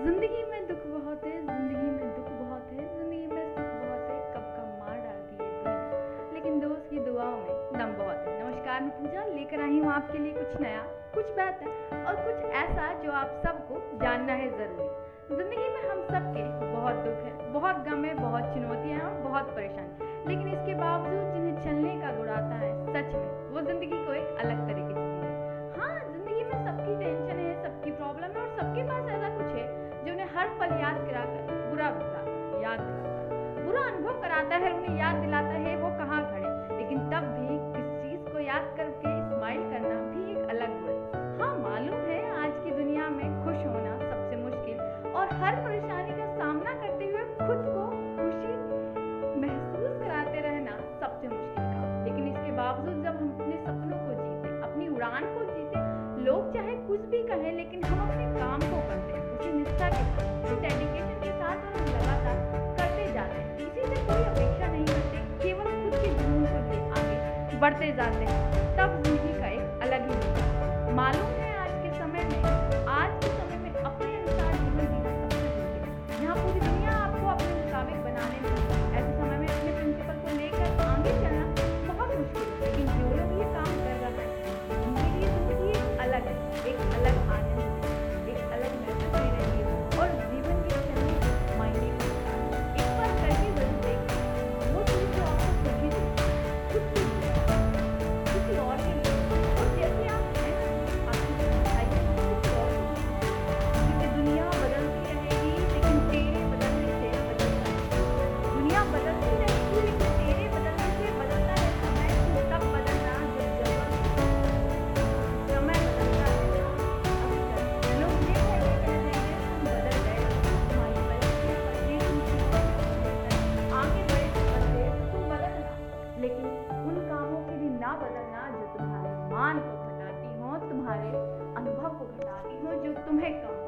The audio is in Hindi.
ज़िंदगी में दुख बहुत है, ज़िंदगी में दुख बहुत है, ज़िंदगी में सुख बहुत है, कब कब मार डालती है लेकिन दोस्त की दुआओं में दम बहुत है। नमस्कार मैं पूजा, लेकर आई हूँ आपके लिए कुछ नया, कुछ बेहतर और कुछ ऐसा जो आप सबको जानना है ज़रूरी। ज़िंदगी में हम सबके बहुत दुख है, बहुत गम है, बहुत चुनौतियाँ हैं और बहुत परेशानी। लेकिन इसके बावजूद अनुभव कराता है, उन्हें याद दिलाता है वो कहाँ खड़े। लेकिन तब भी किसी चीज़ को याद करके स्माइल करना भी एक अलग गुण है, मालूम है आज की दुनिया में खुश होना सबसे मुश्किल और हर परेशानी का सामना करते हुए खुद को खुशी महसूस कराते रहना सबसे मुश्किल काम। लेकिन इसके बावजूद जब हम अपने सपनों को जीते, अपनी उड़ान को जीते, लोग चाहे कुछ भी कहें, लेकिन हम अपने काम बढ़ते जाते हैं तब ज़िंदगी का एक अलग ही मालूम तुम्हारे अनुभव को बताती हूँ जो तुम्हें कम